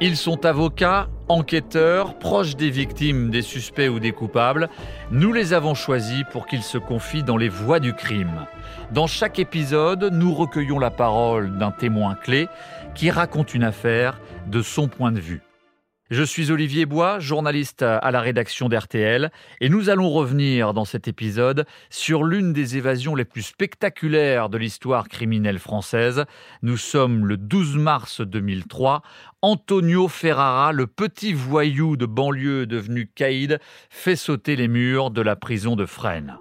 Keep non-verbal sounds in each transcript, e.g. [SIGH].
Ils sont avocats, enquêteurs, proches des victimes, des suspects ou des coupables. Nous les avons choisis pour qu'ils se confient dans les voies du crime. Dans chaque épisode, nous recueillons la parole d'un témoin clé qui raconte une affaire de son point de vue. Je suis Olivier Bois, journaliste à la rédaction d'RTL, et nous allons revenir dans cet épisode sur l'une des évasions les plus spectaculaires de l'histoire criminelle française. Nous sommes le 12 mars 2003. Antonio Ferrara, le petit voyou de banlieue devenu caïd, fait sauter les murs de la prison de Fresnes.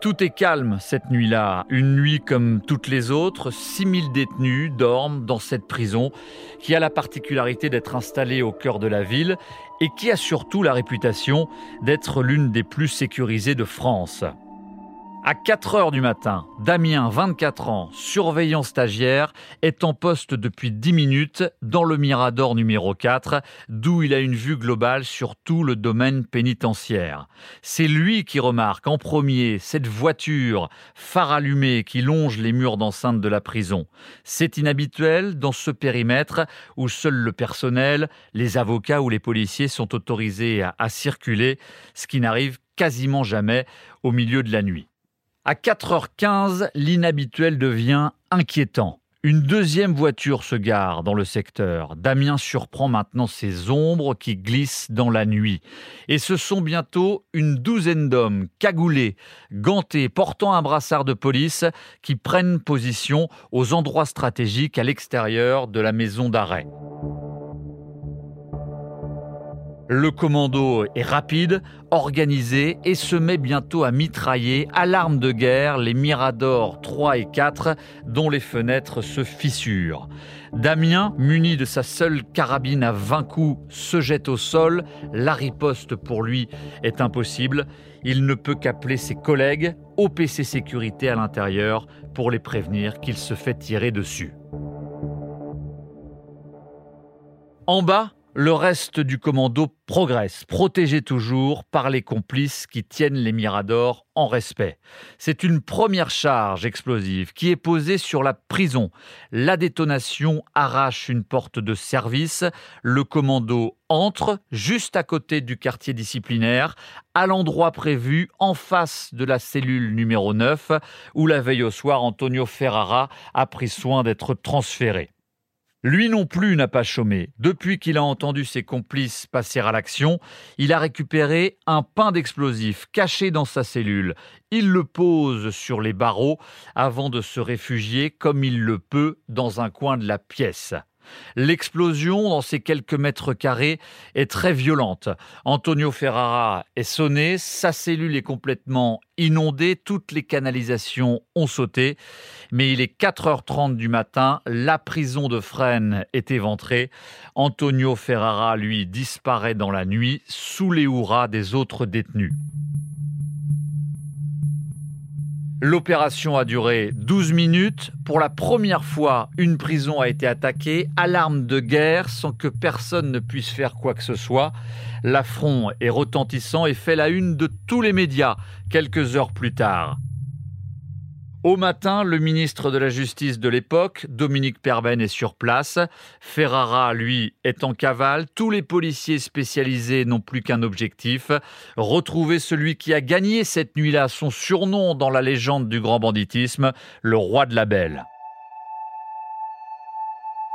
Tout est calme cette nuit-là, une nuit comme toutes les autres. 6000 détenus dorment dans cette prison qui a la particularité d'être installée au cœur de la ville et qui a surtout la réputation d'être l'une des plus sécurisées de France. À 4 heures du matin, Damien, 24 ans, surveillant stagiaire, est en poste depuis 10 minutes dans le Mirador numéro 4, d'où il a une vue globale sur tout le domaine pénitentiaire. C'est lui qui remarque en premier cette voiture, phare allumé, qui longe les murs d'enceinte de la prison. C'est inhabituel dans ce périmètre où seul le personnel, les avocats ou les policiers sont autorisés à, à circuler, ce qui n'arrive quasiment jamais au milieu de la nuit. À 4h15, l'inhabituel devient inquiétant. Une deuxième voiture se gare dans le secteur. Damien surprend maintenant ces ombres qui glissent dans la nuit. Et ce sont bientôt une douzaine d'hommes cagoulés, gantés, portant un brassard de police qui prennent position aux endroits stratégiques à l'extérieur de la maison d'arrêt. Le commando est rapide, organisé et se met bientôt à mitrailler à l'arme de guerre les Miradors 3 et 4 dont les fenêtres se fissurent. Damien, muni de sa seule carabine à 20 coups, se jette au sol. La riposte pour lui est impossible. Il ne peut qu'appeler ses collègues, au PC sécurité à l'intérieur, pour les prévenir qu'il se fait tirer dessus. En bas, le reste du commando progresse, protégé toujours par les complices qui tiennent les Miradors en respect. C'est une première charge explosive qui est posée sur la prison. La détonation arrache une porte de service. Le commando entre juste à côté du quartier disciplinaire, à l'endroit prévu en face de la cellule numéro 9, où la veille au soir Antonio Ferrara a pris soin d'être transféré. Lui non plus n'a pas chômé. Depuis qu'il a entendu ses complices passer à l'action, il a récupéré un pain d'explosif caché dans sa cellule. Il le pose sur les barreaux avant de se réfugier comme il le peut dans un coin de la pièce. L'explosion dans ces quelques mètres carrés est très violente. Antonio Ferrara est sonné, sa cellule est complètement inondée, toutes les canalisations ont sauté, mais il est 4h30 du matin, la prison de Fresnes est éventrée. Antonio Ferrara, lui, disparaît dans la nuit sous les hurrahs des autres détenus. L'opération a duré 12 minutes. Pour la première fois, une prison a été attaquée à l'arme de guerre sans que personne ne puisse faire quoi que ce soit. L'affront est retentissant et fait la une de tous les médias quelques heures plus tard. Au matin, le ministre de la Justice de l'époque, Dominique Perben, est sur place. Ferrara, lui, est en cavale. Tous les policiers spécialisés n'ont plus qu'un objectif, retrouver celui qui a gagné cette nuit-là son surnom dans la légende du grand banditisme, le roi de la belle.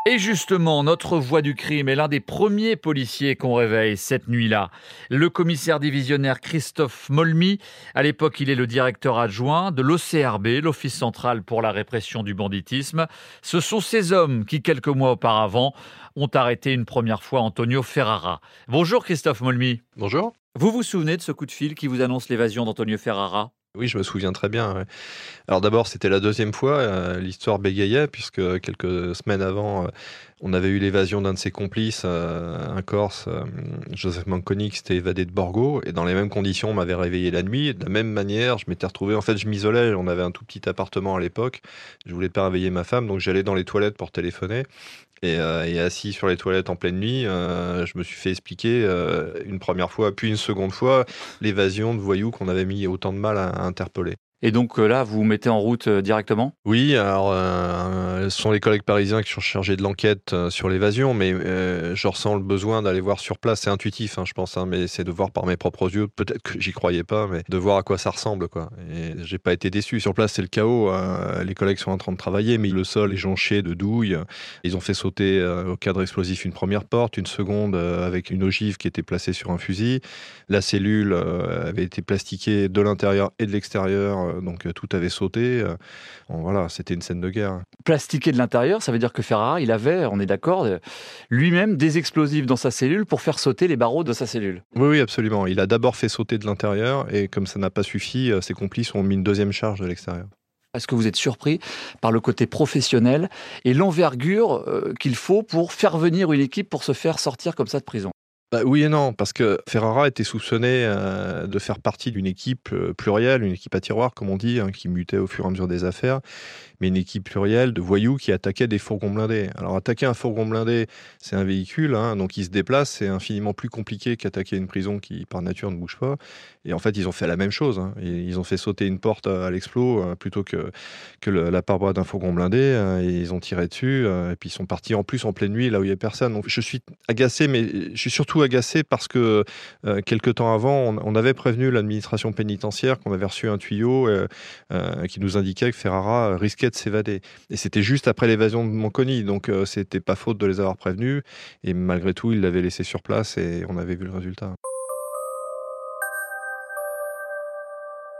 Et justement, notre voix du crime est l'un des premiers policiers qu'on réveille cette nuit-là. Le commissaire divisionnaire Christophe Molmy, à l'époque il est le directeur adjoint de l'OCRB, l'Office central pour la répression du banditisme. Ce sont ces hommes qui, quelques mois auparavant, ont arrêté une première fois Antonio Ferrara. Bonjour Christophe Molmy. Bonjour. Vous vous souvenez de ce coup de fil qui vous annonce l'évasion d'Antonio Ferrara? Oui, je me souviens très bien. Alors d'abord, c'était la deuxième fois, euh, l'histoire bégayait, puisque quelques semaines avant, euh, on avait eu l'évasion d'un de ses complices, euh, un Corse, Joseph Manconi, qui s'était évadé de Borgo, et dans les mêmes conditions, on m'avait réveillé la nuit. De la même manière, je m'étais retrouvé, en fait, je m'isolais, on avait un tout petit appartement à l'époque, je voulais pas réveiller ma femme, donc j'allais dans les toilettes pour téléphoner. Et, assis sur les toilettes en pleine nuit, je me suis fait expliquer une première fois, puis une seconde fois, l'évasion de voyous qu'on avait mis autant de mal à interpeller. Et donc là, vous vous mettez en route directement? Oui, alors ce sont les collègues parisiens qui sont chargés de l'enquête sur l'évasion, mais je ressens le besoin d'aller voir sur place. C'est intuitif, hein, je pense, hein, mais c'est de voir par mes propres yeux. Peut-être que j'y croyais pas, mais de voir à quoi ça ressemble. Quoi. Et j'ai pas été déçu. Sur place, c'est le chaos. Hein. Les collègues sont en train de travailler, mais le sol est jonché de douilles. Ils ont fait sauter au cadre explosif une première porte, une seconde avec une ogive qui était placée sur un fusil. La cellule avait été plastiquée de l'intérieur et de l'extérieur, donc tout avait sauté. voilà, c'était une scène de guerre. Plastiqué de l'intérieur, ça veut dire que Ferrara, il avait, on est d'accord, lui-même des explosifs dans sa cellule pour faire sauter les barreaux de sa cellule. Oui, oui, absolument. Il a d'abord fait sauter de l'intérieur et comme ça n'a pas suffi, ses complices ont mis une deuxième charge de l'extérieur. Est-ce que vous êtes surpris par le côté professionnel et l'envergure qu'il faut pour faire venir une équipe pour se faire sortir comme ça de prison? Bah, oui et non, parce que Ferrara était soupçonné euh, de faire partie d'une équipe euh, plurielle, une équipe à tiroir, comme on dit, hein, qui mutait au fur et à mesure des affaires, mais une équipe plurielle de voyous qui attaquaient des fourgons blindés. Alors attaquer un fourgon blindé, c'est un véhicule, hein, donc il se déplace, c'est infiniment plus compliqué qu'attaquer une prison qui, par nature, ne bouge pas. Et en fait, ils ont fait la même chose. Hein. Ils ont fait sauter une porte à l'explos euh, plutôt que, que la paroi d'un fourgon blindé, et ils ont tiré dessus, et puis ils sont partis en plus en pleine nuit, là où il n'y a personne. Donc je suis agacé, mais je suis surtout agacé parce que euh, quelques temps avant, on, avait prévenu l'administration pénitentiaire qu'on avait reçu un tuyau euh, euh, qui nous indiquait que Ferrara risquait de s'évader. Et c'était juste après l'évasion de Monconi, donc c'était pas faute de les avoir prévenus. Et malgré tout, ils l'avaient laissé sur place et on avait vu le résultat.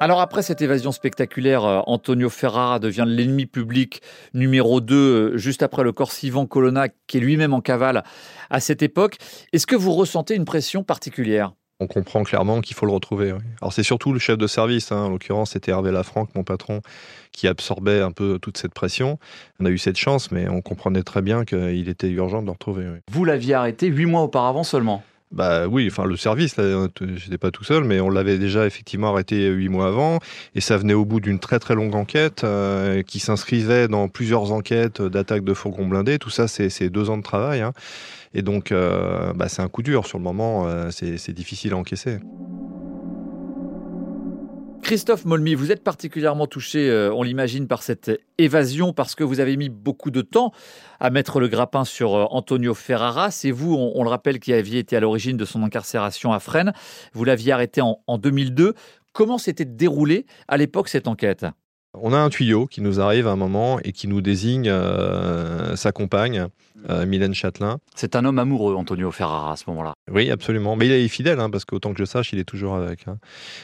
Alors après cette évasion spectaculaire, euh, Antonio Ferrara devient l'ennemi public numéro 2, euh, juste après le Corsivan Colonna, qui est lui-même en cavale à cette époque. Est-ce que vous ressentez une pression particulière? On comprend clairement qu'il faut le retrouver. Alors c'est surtout le chef de service, hein. en l'occurrence c'était Hervé Lafranc, mon patron, qui absorbait un peu toute cette pression. On a eu cette chance, mais on comprenait très bien qu'il était urgent de le retrouver. Vous l'aviez arrêté huit mois auparavant seulement? Bah oui, enfin le service, j'étais pas tout seul, mais on l'avait déjà effectivement arrêté huit mois avant, et ça venait au bout d'une très très longue enquête euh, qui s'inscrivait dans plusieurs enquêtes d'attaque de fourgons blindés. Tout ça, c'est deux ans de travail, hein. et donc euh, bah, c'est un coup dur sur le moment. Euh, c'est difficile à encaisser. Christophe Molmy, vous êtes particulièrement touché, euh, on l'imagine, par cette évasion parce que vous avez mis beaucoup de temps à mettre le grappin sur euh, Antonio Ferrara. C'est vous, on, le rappelle, qui aviez été à l'origine de son incarcération à Fresnes. Vous l'aviez arrêté en, en 2002. Comment s'était déroulée à l'époque cette enquête? On a un tuyau qui nous arrive à un moment et qui nous désigne euh, sa compagne, euh, Mylène Châtelain. C'est un homme amoureux, Antonio Ferrara, à ce moment-là. Oui, absolument. Mais il est fidèle, hein, parce qu'autant que je sache, il est toujours avec. Hein.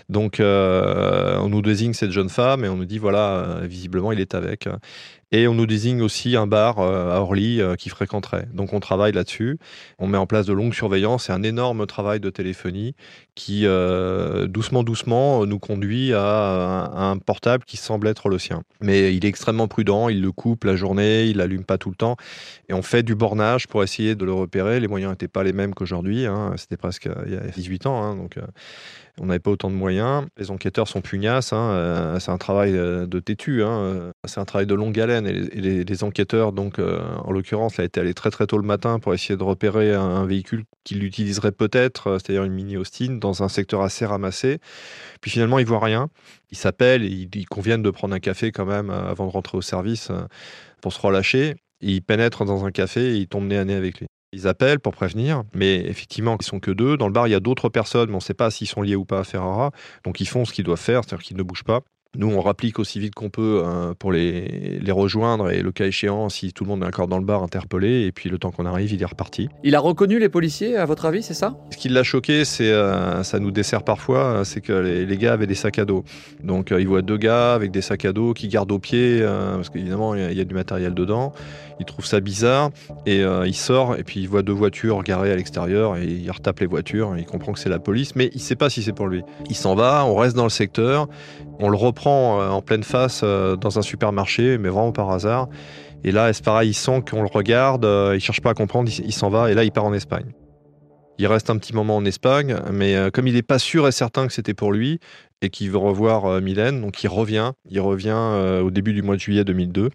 Donc, euh, on nous désigne cette jeune femme et on nous dit, voilà, visiblement, il est avec. Et on nous désigne aussi un bar euh, à Orly euh, qui fréquenterait. Donc on travaille là-dessus. On met en place de longues surveillances et un énorme travail de téléphonie qui, euh, doucement, doucement, nous conduit à un, portable qui semble être le sien. Mais il est extrêmement prudent, il le coupe la journée, il l'allume pas tout le temps. Et on fait du bornage pour essayer de le repérer. Les moyens n'étaient pas les mêmes qu'aujourd'hui. Hein. C'était presque il y a 18 ans. Hein. donc on n'avait pas autant de moyens. Les enquêteurs sont pugnaces. Hein, euh, c'est un travail euh, de têtu. Euh, c'est un travail de longue haleine. Et les, enquêteurs, donc, en l'occurrence, là, étaient allés très très tôt le matin pour essayer de repérer un, véhicule qu'il utiliserait peut-être, c'est-à-dire une mini Austin, dans un secteur assez ramassé. Puis finalement, ils voient rien. Ils s'appellent, ils, ils conviennent de prendre un café quand même avant de rentrer au service pour se relâcher. Ils pénètrent dans un café et ils tombent nez à nez avec lui. Ils appellent pour prévenir, mais effectivement, ils sont que deux. Dans le bar, il y a d'autres personnes, mais on ne sait pas s'ils sont liés ou pas à Ferrara. Donc ils font ce qu'ils doivent faire, c'est-à-dire qu'ils ne bougent pas. Nous, on rapplique aussi vite qu'on peut hein, pour les, les, rejoindre et le cas échéant, si tout le monde est encore dans le bar, interpeller. Et puis le temps qu'on arrive, il est reparti. Il a reconnu les policiers, à votre avis, c'est ça? Ce qui l'a choqué, c'est euh, ça nous dessert parfois, c'est que les, gars avaient des sacs à dos. Donc euh, il voit deux gars avec des sacs à dos qui gardent au pied, euh, parce qu'évidemment, il y, a du matériel dedans. Il trouve ça bizarre et il sort et puis il voit deux voitures garées à l'extérieur et il retape les voitures. Il comprend que c'est la police, mais il ne sait pas si c'est pour lui. Il s'en va, on reste dans le secteur, on le reprend euh, en pleine face euh, dans un supermarché, mais vraiment par hasard. Et là, c'est pareil, il sent qu'on le regarde, euh, il cherche pas à comprendre, il, s'en va, et là, il part en Espagne. Il reste un petit moment en Espagne, mais comme il n'est pas sûr et certain que c'était pour lui, et qui veut revoir Mylène. Donc il revient, il revient au début du mois de juillet 2002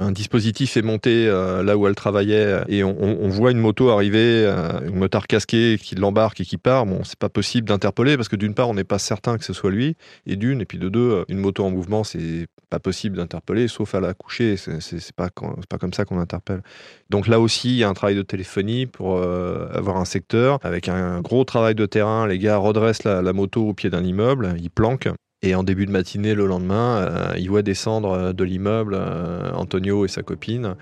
un dispositif est monté euh, là où elle travaillait et on, voit une moto arriver, euh, une motard casqué qui l'embarque et qui part. Bon, c'est pas possible d'interpeller parce que d'une part, on n'est pas certain que ce soit lui, et d'une, et puis de deux, euh, une moto en mouvement, c'est pas possible d'interpeller, sauf à la coucher. C'est pas, pas comme ça qu'on interpelle. Donc là aussi, il y a un travail de téléphonie pour avoir un secteur avec un gros travail de terrain. Les gars redressent la, la moto au pied d'un immeuble, ils planquent. Et en début de matinée, le lendemain, euh, il voit descendre euh, de l'immeuble euh, Antonio et sa copine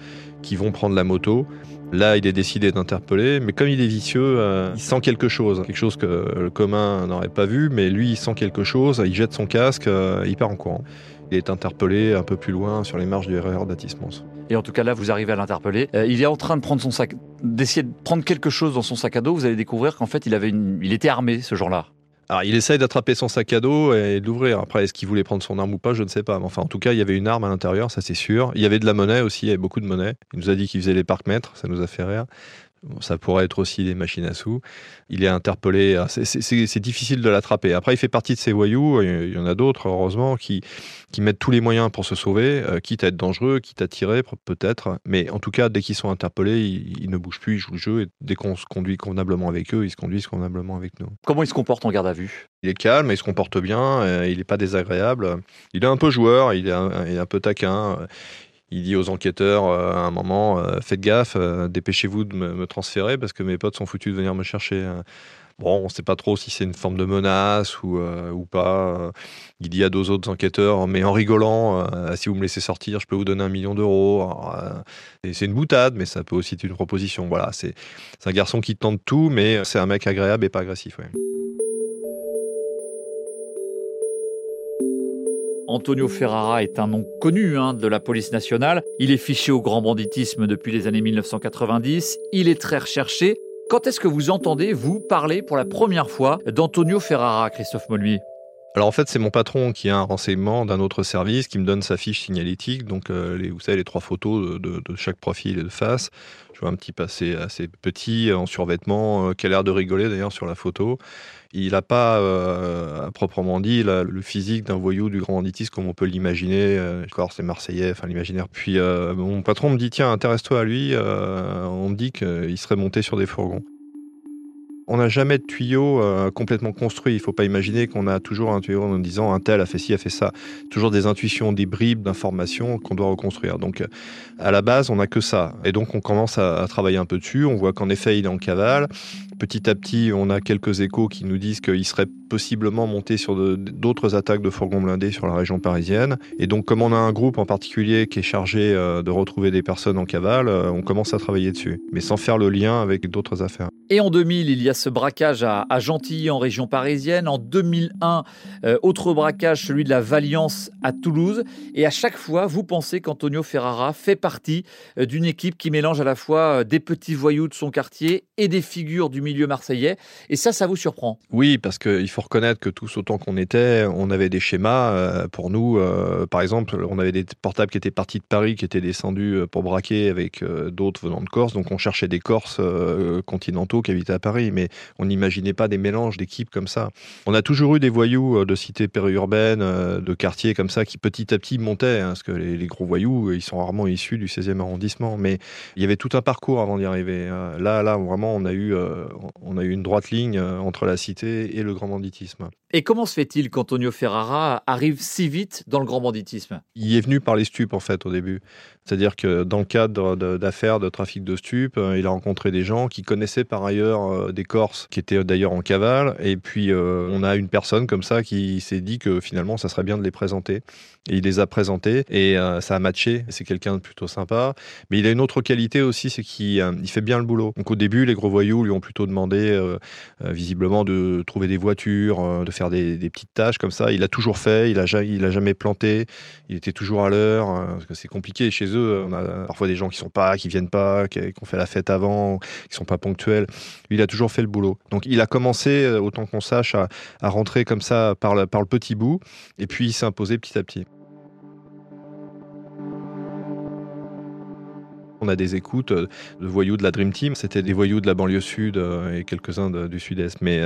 qui vont prendre la moto. Là, il est décidé d'interpeller, mais comme il est vicieux, il sent quelque chose, quelque chose que le commun n'aurait pas vu, mais lui, il sent quelque chose, il jette son casque, il part en courant. Il est interpellé un peu plus loin sur les marges du RER d'Atis-Mons. Et en tout cas, là, vous arrivez à l'interpeller. il est en train de prendre son sac, d'essayer de prendre quelque chose dans son sac à dos. Vous allez découvrir qu'en fait, il avait une, il était armé ce jour-là. Alors, il essaye d'attraper son sac à dos et de l'ouvrir. Après, est-ce qu'il voulait prendre son arme ou pas Je ne sais pas. Enfin, en tout cas, il y avait une arme à l'intérieur, ça c'est sûr. Il y avait de la monnaie aussi, il y avait beaucoup de monnaie. Il nous a dit qu'il faisait les parcs-mètres, ça nous a fait rire ça pourrait être aussi des machines à sous. Il est interpellé. Ah, c'est difficile de l'attraper. Après, il fait partie de ces voyous. Il y en a d'autres, heureusement, qui, qui mettent tous les moyens pour se sauver, euh, quitte à être dangereux, quitte à tirer, peut-être. Mais en tout cas, dès qu'ils sont interpellés, ils, ne bougent plus, ils jouent le jeu. Et dès qu'on se conduit convenablement avec eux, ils se conduisent convenablement avec nous. Comment il se comporte en garde à vue? Il est calme, il se comporte bien, euh, il n'est pas désagréable. Il est un peu joueur, il est il est un peu taquin il dit aux enquêteurs euh, à un moment euh, Faites gaffe, euh, dépêchez-vous de me, transférer parce que mes potes sont foutus de venir me chercher. Bon, on ne sait pas trop si c'est une forme de menace ou, ou pas. Il dit à deux autres enquêteurs, mais en rigolant, si vous me laissez sortir, je peux vous donner un million d'euros. c'est une boutade, mais ça peut aussi être une proposition. Voilà, c'est un garçon qui tente tout, mais c'est un mec agréable et pas agressif. Antonio Ferrara est un nom connu hein, de la police nationale. Il est fiché au grand banditisme depuis les années 1990. Il est très recherché. Quand est-ce que vous entendez, vous, parler pour la première fois d'Antonio Ferrara, Christophe Molluy? Alors en fait, c'est mon patron qui a un renseignement d'un autre service qui me donne sa fiche signalétique. Donc, euh, les, vous savez, les trois photos de, chaque profil et de face. Je vois un petit passé assez petit en survêtement, euh, qui a l'air de rigoler d'ailleurs sur la photo. Il n'a pas, euh, à proprement dit, le physique d'un voyou du grand banditisme comme on peut l'imaginer. Euh, Corse et Marseillais, enfin l'imaginaire. Puis euh, mon patron me dit tiens, intéresse-toi à lui. on me dit qu'il serait monté sur des fourgons. On n'a jamais de tuyau complètement construit. Il ne faut pas imaginer qu'on a toujours un tuyau en disant un tel a fait ci, a fait ça. Toujours des intuitions, des bribes d'informations qu'on doit reconstruire. Donc, à la base, on n'a que ça. Et donc, on commence à, à travailler un peu dessus. On voit qu'en effet, il est en cavale. Petit à petit, on a quelques échos qui nous disent qu'il serait possiblement monté sur d'autres attaques de fourgons blindés sur la région parisienne. Et donc, comme on a un groupe en particulier qui est chargé euh, de retrouver des personnes en cavale, euh, on commence à travailler dessus, mais sans faire le lien avec d'autres affaires. Et en 2000, il y a ce braquage à, Gentilly, en région parisienne. En 2001, euh, autre braquage, celui de la Valiance à Toulouse. Et à chaque fois, vous pensez qu'Antonio Ferrara fait partie d'une équipe qui mélange à la fois des petits voyous de son quartier et des figures du milieu marseillais. Et ça, ça vous surprend? Oui, parce qu'il faut reconnaître que tous autant qu'on était, on avait des schémas. Euh, pour nous, euh, par exemple, on avait des portables qui étaient partis de Paris, qui étaient descendus euh, pour braquer avec d'autres venant de Corse. Donc on cherchait des Corses continentaux qui habitaient à Paris, mais on n'imaginait pas des mélanges d'équipes comme ça. On a toujours eu des voyous de cités périurbaines, de quartiers comme ça, qui petit à petit montaient, hein, parce que les, les, gros voyous, ils sont rarement issus du 16e arrondissement. Mais il y avait tout un parcours avant d'y arriver. Là, là, vraiment, on a eu, on a eu une droite ligne euh, entre la cité et le grand banditisme. Et comment se fait-il qu'Antonio Ferrara arrive si vite dans le grand banditisme? Il est venu par les stupes en fait au début. C'est-à-dire que dans le cadre d'affaires de, trafic de stupes, euh, il a rencontré des gens qui connaissaient par ailleurs euh, des Corses qui étaient d'ailleurs en cavale. Et puis on a une personne comme ça qui s'est dit que finalement ça serait bien de les présenter. Et il les a présentés et ça a matché. C'est quelqu'un de plutôt sympa. Mais il a une autre qualité aussi, c'est qu'il fait bien le boulot. Donc au début, les gros voyous lui ont plutôt demandé visiblement de trouver des voitures, de faire des, petites tâches comme ça. Il a toujours fait, il a, jamais planté, il était toujours à l'heure, hein, parce que c'est compliqué chez eux. On a parfois des gens qui sont pas, qui viennent pas, qui, ont fait la fête avant, qui sont pas ponctuels. Il a toujours fait le boulot. Donc il a commencé, euh, autant qu'on sache, à, rentrer comme ça par par le petit bout, et puis il s'est imposé petit à petit. On a des écoutes de voyous de la Dream Team. C'était des voyous de la banlieue sud et quelques-uns du sud-est. Mais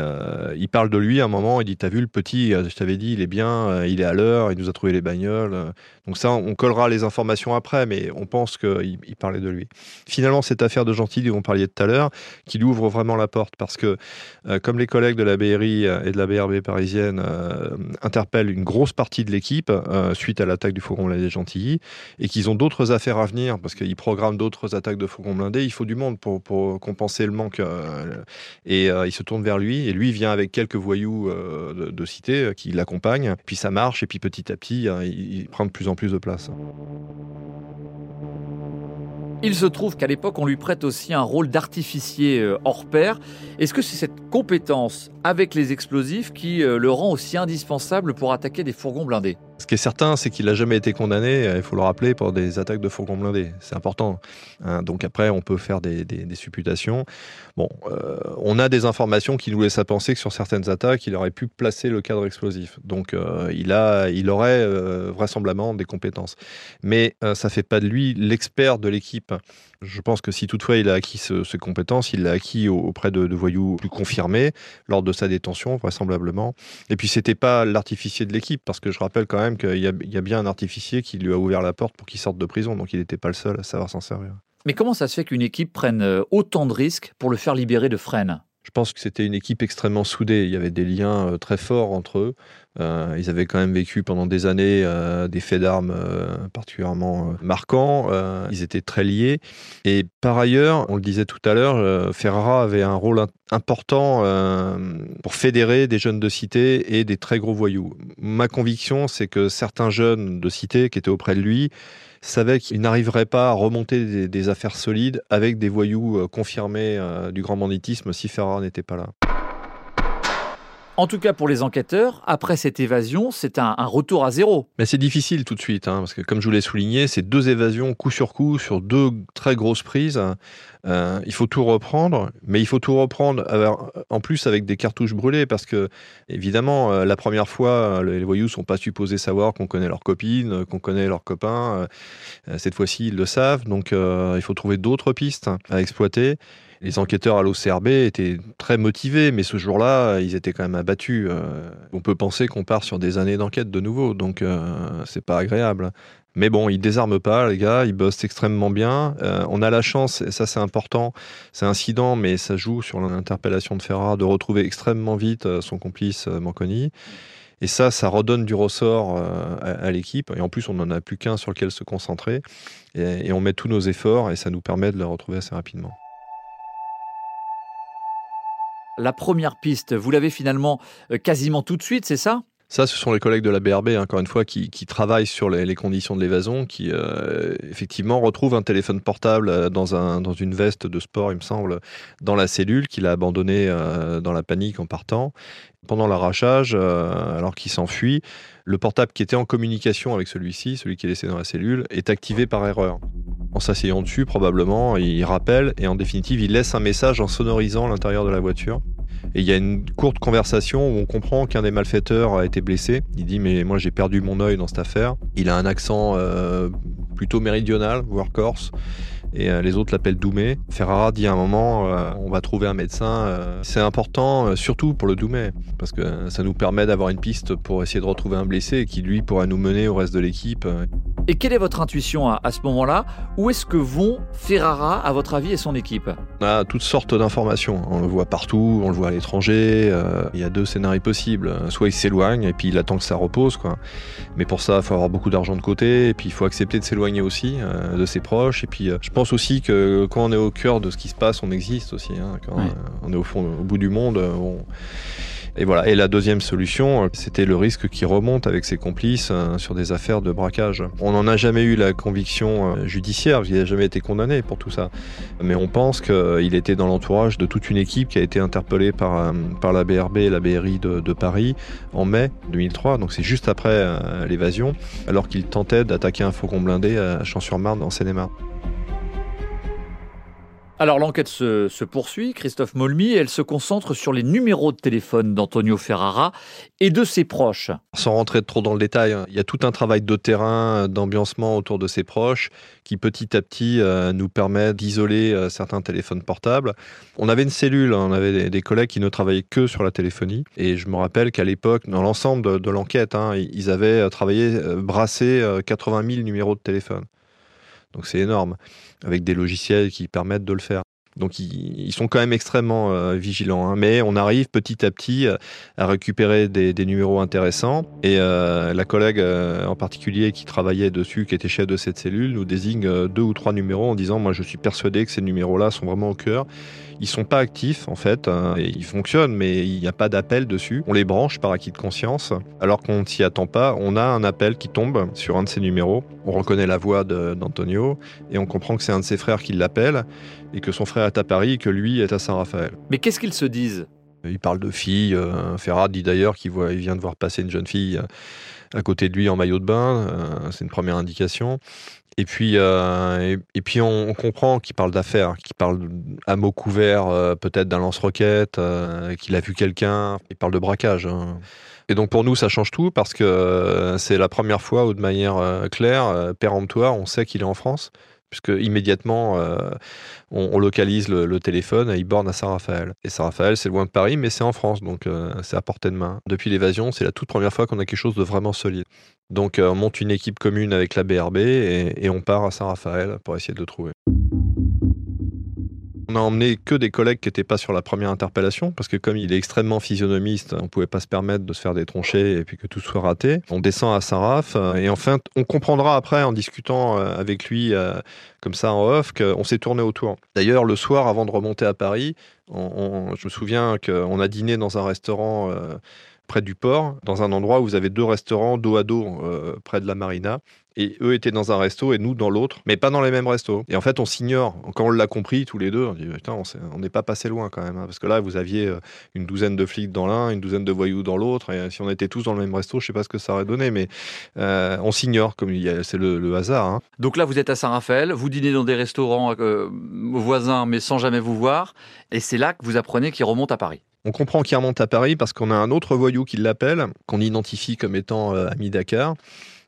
il parle de lui à un moment, il dit T'as vu le petit, je t'avais dit, il est bien, il est à l'heure, il nous a trouvé les bagnoles. Donc ça, on collera les informations après, mais on pense qu'il il parlait de lui. Finalement, cette affaire de Gentil dont on parlait tout à l'heure, qui lui ouvre vraiment la porte parce que, comme les collègues de la BRI et de la BRB parisienne interpellent une grosse partie de l'équipe suite à l'attaque du Faucon blindé Gentilly et qu'ils ont d'autres affaires à venir parce qu'ils programment d'autres attaques de Faucon blindé, il faut du monde pour, compenser le manque. et ils se tournent vers lui et lui vient avec quelques voyous de, cité qui l'accompagnent. Puis ça marche et puis petit à petit, il prend de plus en plus de place. Il se trouve qu'à l'époque, on lui prête aussi un rôle d'artificier euh, hors pair. Est-ce que c'est cette compétence avec les explosifs qui euh, le rend aussi indispensable pour attaquer des fourgons blindés? Ce qui est certain, c'est qu'il n'a jamais été condamné, euh, il faut le rappeler, pour des attaques de fourgons blindés. C'est important. Hein. donc après, on peut faire des, supputations. Bon, on a des informations qui nous laissent à penser que sur certaines attaques, il aurait pu placer le cadre explosif. Donc il, a, il aurait vraisemblablement des compétences. Mais ça ne fait pas de lui l'expert de l'équipe je pense que si toutefois il a acquis ces compétences, il l'a acquis auprès de, voyous plus confirmés lors de sa détention, vraisemblablement. Et puis c'était pas l'artificier de l'équipe, parce que je rappelle quand même qu'il y, a bien un artificier qui lui a ouvert la porte pour qu'il sorte de prison, donc il n'était pas le seul à savoir s'en servir. Mais comment ça se fait qu'une équipe prenne euh, autant de risques pour le faire libérer de Fresnes je pense que c'était une équipe extrêmement soudée. Il y avait des liens euh, très forts entre eux. Euh, ils avaient quand même vécu pendant des années euh, des faits d'armes particulièrement marquants. ils étaient très liés. Et par ailleurs, on le disait tout à l'heure, Ferrara avait un rôle important pour fédérer des jeunes de cité et des très gros voyous. Ma conviction, c'est que certains jeunes de cité qui étaient auprès de lui savait qu'il n'arriverait pas à remonter des, affaires solides avec des voyous euh, confirmés euh, du grand banditisme si Ferrara n'était pas là. En tout cas, pour les enquêteurs, après cette évasion, c'est un, retour à zéro. Mais c'est difficile tout de suite, hein, parce que comme je vous l'ai souligné, c'est deux évasions coup sur coup sur deux très grosses prises. Euh, il faut tout reprendre, mais il faut tout reprendre en plus avec des cartouches brûlées, parce que évidemment, euh, la première fois, les voyous sont pas supposés savoir qu'on connaît leurs copines, qu'on connaît leurs copains. Euh, cette fois-ci, ils le savent, donc il faut trouver d'autres pistes à exploiter. Les enquêteurs à l'OCRB étaient très motivés, mais ce jour-là, ils étaient quand même abattus. Euh. on peut penser qu'on part sur des années d'enquête de nouveau, donc euh, c'est pas agréable. Mais bon, ils désarment pas, les gars, ils bossent extrêmement bien. Euh, on a la chance, et ça c'est important, c'est incident, mais ça joue sur l'interpellation de Ferrara, de retrouver extrêmement vite son complice Manconi. Et ça, ça redonne du ressort à, l'équipe. Et en plus, on n'en a plus qu'un sur lequel se concentrer. Et on met tous nos efforts et ça nous permet de le retrouver assez rapidement la première piste, vous l'avez finalement euh, quasiment tout de suite, c'est ça? Ça, ce sont les collègues de la BRB, encore une fois, qui, travaillent sur les, conditions de l'évasion, qui euh, effectivement retrouvent un téléphone portable euh, dans, un, dans une veste de sport, il me semble, dans la cellule qu'il a abandonné dans la panique en partant. Pendant l'arrachage, alors qu'il s'enfuit, le portable qui était en communication avec celui-ci, celui qui est laissé dans la cellule, est activé par erreur. En s'asseyant dessus, probablement, il rappelle et en définitive, il laisse un message en sonorisant l'intérieur de la voiture. Et il y a une courte conversation où on comprend qu'un des malfaiteurs a été blessé. Il dit mais moi j'ai perdu mon œil dans cette affaire. Il a un accent euh, plutôt méridional, voire corse et euh, les autres l'appellent Doumé. Ferrara dit à un moment, euh, on va trouver un médecin. Euh, c'est important, surtout pour le Doumé, parce que ça nous permet d'avoir une piste pour essayer de retrouver un blessé qui, lui, pourrait nous mener au reste de l'équipe. Et quelle est votre intuition à, ce moment-là? Où est-ce que vont Ferrara, à votre avis, et son équipe? On a toutes sortes d'informations. On le voit partout, on le voit à l'étranger. il y a deux scénarios possibles. Soit il s'éloigne et puis il attend que ça repose. Quoi. Mais pour ça, il faut avoir beaucoup d'argent de côté. Et puis il faut accepter de s'éloigner aussi de ses proches. Et puis je pense pense aussi que quand on est au cœur de ce qui se passe, on existe aussi. Hein. quand euh, on est au fond, au bout du monde, euh, Et voilà. Et la deuxième solution, euh, c'était le risque qui remonte avec ses complices sur des affaires de braquage. On n'en a jamais eu la conviction judiciaire, parce qu'il n'a jamais été condamné pour tout ça. Mais on pense qu'il était dans l'entourage de toute une équipe qui a été interpellée par, par la BRB et la BRI de, de Paris en mai 2003. Donc c'est juste après l'évasion, alors qu'il tentait d'attaquer un faucon blindé à Champs-sur-Marne en Seine-et-Marne. Alors l'enquête se, poursuit, Christophe Molmy, elle se concentre sur les numéros de téléphone d'Antonio Ferrara et de ses proches. Sans rentrer trop dans le détail, il y a tout un travail de terrain, d'ambiancement autour de ses proches qui petit à petit euh, nous permet d'isoler euh, certains téléphones portables. On avait une cellule, hein, on avait des, collègues qui ne travaillaient que sur la téléphonie et je me rappelle qu'à l'époque, dans l'ensemble de, l'enquête, hein, ils avaient euh, travaillé, brassé 80 000 numéros de téléphone. Donc c'est énorme, avec des logiciels qui permettent de le faire. Donc ils, sont quand même extrêmement euh, vigilants, hein. mais on arrive petit à petit euh, à récupérer des, numéros intéressants. Et euh, la collègue en particulier qui travaillait dessus, qui était chef de cette cellule, nous désigne deux ou trois numéros en disant moi je suis persuadé que ces numéros-là sont vraiment au cœur. Ils sont pas actifs en fait, hein, et ils fonctionnent, mais il n'y a pas d'appel dessus. On les branche par acquis de conscience, alors qu'on ne s'y attend pas. On a un appel qui tombe sur un de ces numéros. On reconnaît la voix d'Antonio et on comprend que c'est un de ses frères qui l'appelle et que son frère est à Paris et que lui est à Saint-Raphaël. Mais qu'est-ce qu'ils se disent? Il parle de filles. Euh, Ferrat dit d'ailleurs qu'il vient de voir passer une jeune fille euh, à côté de lui en maillot de bain. Euh, c'est une première indication. Et puis, et, puis on, comprend qu'il parle d'affaires, qu'il parle à mots couverts, peut-être d'un lance-roquette, qu'il a vu quelqu'un. Il parle de braquage. Hein. Et donc pour nous, ça change tout parce que c'est la première fois où de manière claire, péremptoire, on sait qu'il est en France puisque immédiatement euh, on, localise le, téléphone il borne à Saint-Raphaël. Et Saint-Raphaël, c'est loin de Paris, mais c'est en France, donc euh, c'est à portée de main. Depuis l'évasion, c'est la toute première fois qu'on a quelque chose de vraiment solide. Donc euh, on monte une équipe commune avec la BRB et on part à Saint-Raphaël pour essayer de le trouver. On a emmené que des collègues qui n'étaient pas sur la première interpellation, parce que comme il est extrêmement physionomiste, on ne pouvait pas se permettre de se faire des tranchées et puis que tout soit raté. On descend à Saint-Raph, euh, et enfin, on comprendra après en discutant euh, avec lui euh, comme ça en off qu'on s'est tourné autour. D'ailleurs, le soir, avant de remonter à Paris, je me souviens qu'on a dîné dans un restaurant près du port, dans un endroit où vous avez deux restaurants dos à dos près de la marina. Et eux étaient dans un resto et nous dans l'autre, mais pas dans les mêmes restos. Et en fait, on s'ignore. Quand on l'a compris tous les deux, on dit putain, on n'est pas passé loin quand même. Hein. parce que là, vous aviez euh, une douzaine de flics dans l'un, une douzaine de voyous dans l'autre. Et euh, si on était tous dans le même resto, je sais pas ce que ça aurait donné, mais euh, on s'ignore, comme c'est le, hasard. Hein. Donc là, vous êtes à Saint-Raphaël, vous dînez dans des restaurants voisins, mais sans jamais vous voir. Et c'est là que vous apprenez qu'il remonte à Paris. On comprend qu'il remonte à Paris parce qu'on a un autre voyou qui l'appelle, qu'on identifie comme étant Ami Dakar.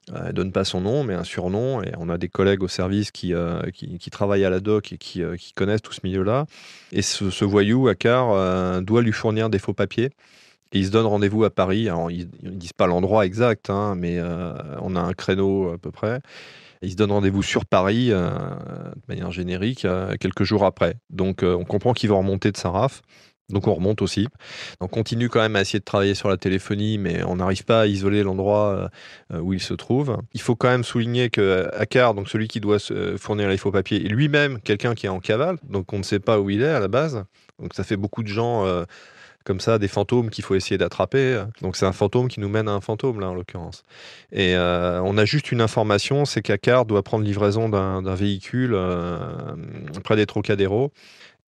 Elle euh, donne pas son nom, mais un surnom. Et on a des collègues au service qui, euh, qui, travaillent à la doc et qui, euh, qui connaissent tout ce milieu-là. Et ce, voyou, Akar, doit lui fournir des faux papiers. Et il se donne rendez-vous à Paris. Alors, ils ne disent pas l'endroit exact, hein, mais on a un créneau à peu près. il se donne rendez-vous sur Paris, de manière générique, quelques jours après. Donc, on comprend qu'il va remonter de Saint-Raph. Donc on remonte aussi. On continue quand même à essayer de travailler sur la téléphonie, mais on n'arrive pas à isoler l'endroit euh, où il se trouve. Il faut quand même souligner que Akar, donc celui qui doit fournir les faux papiers, est lui-même quelqu'un qui est en cavale, donc on ne sait pas où il est à la base. Donc ça fait beaucoup de gens euh, comme ça, des fantômes qu'il faut essayer d'attraper. Donc c'est un fantôme qui nous mène à un fantôme là en l'occurrence. Et euh, on a juste une information, c'est qu'Akar doit prendre livraison d'un véhicule près des Trocadéro.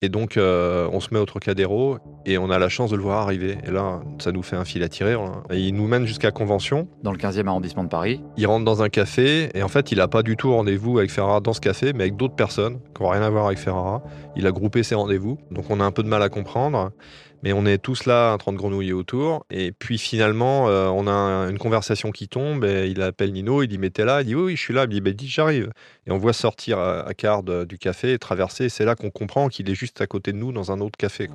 Et donc, euh, on se met au Trocadéro et on a la chance de le voir arriver. Et là, ça nous fait un fil à tirer. il nous mène jusqu'à Convention. Dans le 15e arrondissement de Paris. Il rentre dans un café et en fait, il n'a pas du tout rendez-vous avec Ferrara dans ce café, mais avec d'autres personnes qui n'ont rien à voir avec Ferrara. Il a groupé ses rendez-vous. Donc, on a un peu de mal à comprendre. Mais on est tous là en train de grenouiller autour. Et puis finalement, euh, on a une conversation qui tombe. Et il appelle Nino, il dit Mais t'es là? Il dit Oui, oui, je suis là. Il dit bah, J'arrive. Et on voit sortir à, quart du café et traverser. c'est là qu'on comprend qu'il est juste à côté de nous dans un autre café.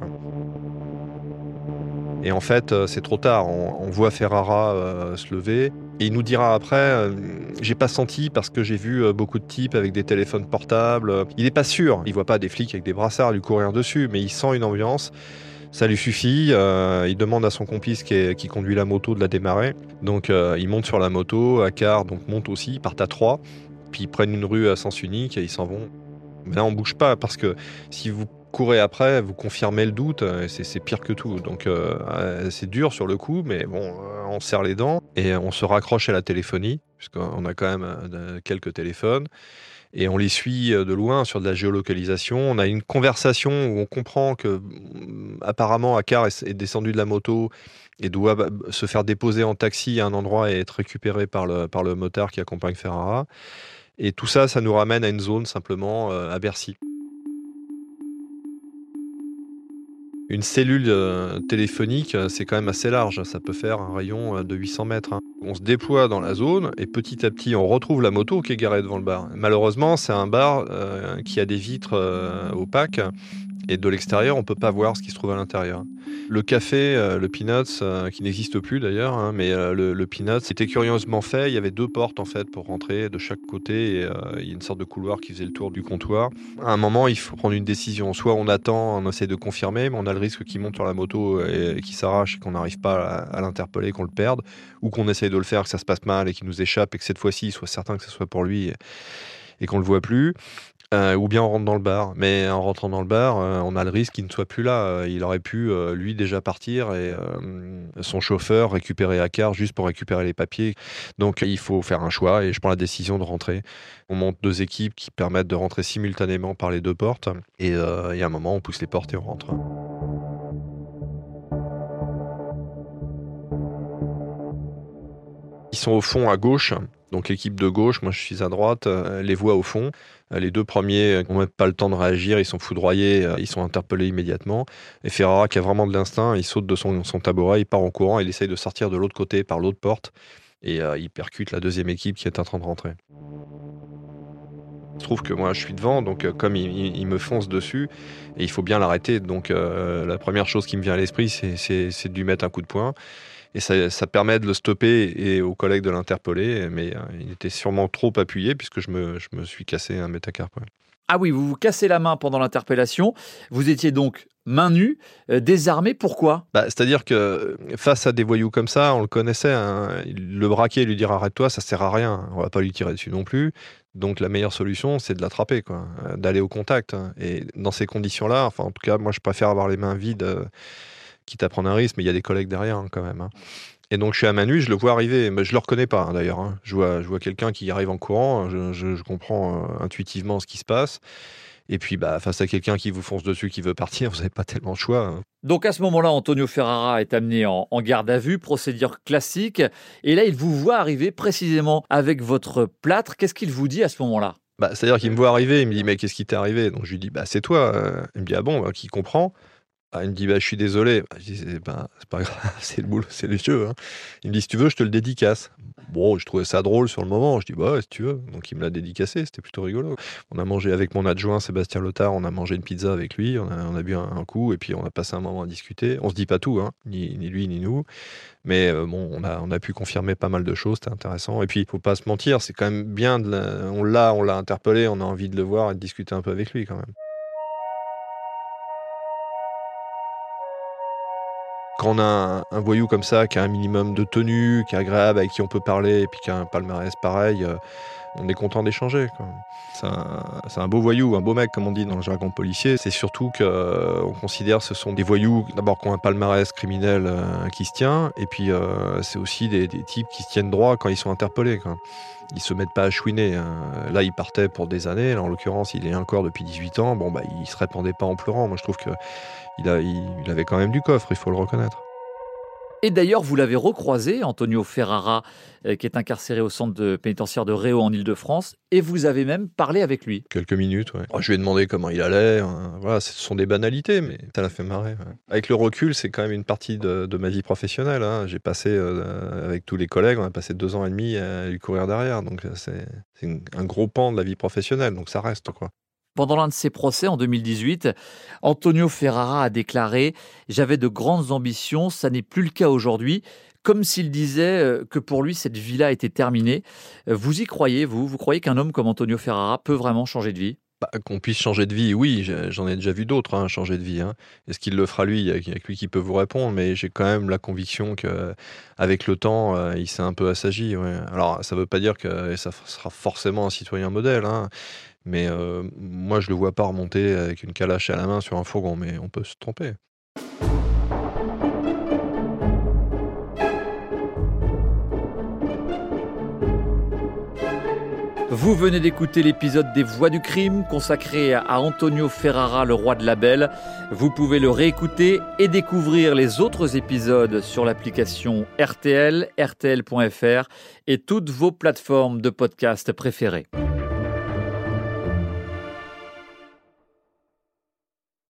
Et en fait, euh, c'est trop tard. On, voit Ferrara euh, se lever. Et il nous dira après J'ai pas senti parce que j'ai vu beaucoup de types avec des téléphones portables. Il n'est pas sûr. Il voit pas des flics avec des brassards lui courir dessus, mais il sent une ambiance. Ça lui suffit. Euh, il demande à son complice qui, conduit la moto de la démarrer. Donc euh, il monte sur la moto. Akar donc monte aussi. Ils partent à trois. Puis ils prennent une rue à sens unique et ils s'en vont. Mais là on bouge pas parce que si vous courez après, vous confirmez le doute. C'est pire que tout. Donc euh, c'est dur sur le coup, mais bon, on serre les dents et on se raccroche à la téléphonie puisqu'on a quand même quelques téléphones et on les suit euh, de loin sur de la géolocalisation. On a une conversation où on comprend que mm, apparemment Akar est descendu de la moto et doit bah, se faire déposer en taxi à un endroit et être récupéré par le, par le motard qui accompagne Ferrara. Et tout ça, ça nous ramène à une zone simplement euh, à Bercy. Une cellule euh, téléphonique, euh, c'est quand même assez large. Ça peut faire un rayon euh, de 800 mètres. hein. On se déploie dans la zone et petit à petit, on retrouve la moto qui est garée devant le bar. Malheureusement, c'est un bar qui a des vitres opaques et de l'extérieur, on peut pas voir ce qui se trouve à l'intérieur. Le café, euh, le Peanuts, euh, qui n'existe plus d'ailleurs, hein, mais euh, le, Peanuts était curieusement fait. Il y avait deux portes en fait pour rentrer de chaque côté. Il y a une sorte de couloir qui faisait le tour du comptoir. À un moment, il faut prendre une décision. Soit on attend, on essaie de confirmer, mais on a le risque qu'il monte sur la moto et, qu'il s'arrache et qu'on n'arrive pas à, à l'interpeller, qu'on le perde, ou qu'on essaye de le faire, que ça se passe mal et qu'il nous échappe et que cette fois-ci, il soit certain que ce soit pour lui et qu'on le voit plus. Euh, ou bien on rentre dans le bar. Mais en rentrant dans le bar, euh, on a le risque qu'il ne soit plus là. Euh, il aurait pu, euh, lui, déjà partir et son chauffeur récupérer à quart juste pour récupérer les papiers. Donc il faut faire un choix et je prends la décision de rentrer. On monte deux équipes qui permettent de rentrer simultanément par les deux portes. Et il y a un moment, on pousse les portes et on rentre. Ils sont au fond à gauche, donc l'équipe de gauche, moi je suis à droite, les voit au fond. Euh, Les deux premiers n'ont même pas le temps de réagir, ils sont foudroyés, euh, ils sont interpellés immédiatement. Et Ferrara, qui a vraiment de l'instinct, il saute de son, tabouret, il part en courant, il essaye de sortir de l'autre côté par l'autre porte et euh, il percute la deuxième équipe qui est en train de rentrer. Il se trouve que moi je suis devant, donc euh, comme il, me fonce dessus, il faut bien l'arrêter. Donc euh, la première chose qui me vient à l'esprit, c'est de lui mettre un coup de poing. Et ça, ça permet de le stopper et aux collègues de l'interpeller, mais euh, il était sûrement trop appuyé puisque je me, je me suis cassé un métacarpe. Ah oui, vous vous cassez la main pendant l'interpellation. Vous étiez donc main nue, euh, désarmé. Pourquoi? Bah, C'est-à-dire que face à des voyous comme ça, on le connaissait, hein, le braquer et lui dire arrête-toi, ça sert à rien. On va pas lui tirer dessus non plus. Donc la meilleure solution, c'est de l'attraper, quoi, euh, d'aller au contact. hein. Et dans ces conditions-là, enfin en tout cas, moi je préfère avoir les mains vides, euh, quitte à prendre un risque, mais il y a des collègues derrière hein, quand même. hein. Et donc je suis à main nue, je le vois arriver, mais je le reconnais pas hein, d'ailleurs. hein. Je vois, je vois quelqu'un qui arrive en courant, je, je- je comprends euh, intuitivement ce qui se passe. Et puis bah, face à quelqu'un qui vous fonce dessus, qui veut partir, [LAUGHS] vous n'avez pas tellement le choix. hein. Donc à ce moment-là, Antonio Ferrara est amené en, en garde à vue, procédure classique. Et là, il vous voit arriver précisément avec votre plâtre. Qu'est-ce qu'il vous dit à ce moment-là? Bah, C'est-à-dire qu'il me voit arriver, il me dit mais qu'est-ce qui t'est arrivé? Donc je lui dis bah c'est toi. euh. Il me dit ah bon, bah, qui comprend? Ah, Il me dit bah je suis désolé. Bah, je dis c'est c'est pas grave, [LAUGHS] c'est le boulot, c'est le jeu. hein. Il me dit si tu veux je te le dédicace. Bon, je trouvais ça drôle sur le moment. Je dis bah si tu veux. Donc il me l'a dédicacé, c'était plutôt rigolo. On a mangé avec mon adjoint Sébastien Lothar, on a mangé une pizza avec lui, on a, a bu un, coup et puis on a passé un moment à discuter. On se dit pas tout, hein, ni, lui ni nous. Mais euh, bon, on a, on a pu confirmer pas mal de choses, c'était intéressant. Et puis, il faut pas se mentir, c'est quand même bien, on l'a, on l'a interpellé, on a envie de le voir et de discuter un peu avec lui quand même. Quand on a un, voyou comme ça, qui a un minimum de tenue, qui est agréable, avec qui on peut parler, et puis qui a un palmarès pareil, euh, on est content d'échanger. C'est un, un beau voyou, un beau mec, comme on dit dans le jargon policier. C'est surtout qu'on considère que ce sont des voyous, d'abord, qui ont un palmarès criminel euh, qui se tient, et puis euh, c'est aussi des, types qui se tiennent droit quand ils sont interpellés. Quoi. Ils se mettent pas à chouiner. hein. Là, il partait pour des années. Là, en l'occurrence, il est encore depuis 18 ans. Bon, bah, il se répandait pas en pleurant. Moi, je trouve que il, a, il, il avait quand même du coffre, il faut le reconnaître. Et d'ailleurs, vous l'avez recroisé, Antonio Ferrara, euh, qui est incarcéré au centre de pénitentiaire de Réau en Ile-de-France, et vous avez même parlé avec lui. Quelques minutes, ouais. Oh, je lui ai demandé comment il allait. hein. Voilà, ce sont des banalités, mais ça l'a fait marrer. ouais. Avec le recul, c'est quand même une partie de, de ma vie professionnelle. hein. J'ai passé, euh, avec tous les collègues, on a passé deux ans et demi à lui courir derrière. Donc, euh, c'est un gros pan de la vie professionnelle. Donc, ça reste, quoi. Pendant l'un de ses procès en 2018, Antonio Ferrara a déclaré J'avais de grandes ambitions, ça n'est plus le cas aujourd'hui. Comme s'il disait euh, que pour lui, cette vie-là était terminée. Euh, Vous y croyez, vous? Vous croyez qu'un homme comme Antonio Ferrara peut vraiment changer de vie? Bah, qu'on puisse changer de vie, oui, j'en ai déjà vu d'autres hein, changer de vie. hein. Est-ce qu'il le fera lui? Il y a- que lui qui peut vous répondre, mais j'ai quand même la conviction que avec le temps, euh, il s'est un peu assagi. Alors, ça ne veut pas dire que ça sera forcément un citoyen modèle, hein, mais euh, moi, je le vois pas remonter avec une calache à la main sur un fourgon, mais on peut se tromper. Vous venez d'écouter l'épisode des Voix du crime consacré à Antonio Ferrara, le roi de la belle. Vous pouvez le réécouter et découvrir les autres épisodes sur l'application RTL, RTL.fr et toutes vos plateformes de podcast préférées.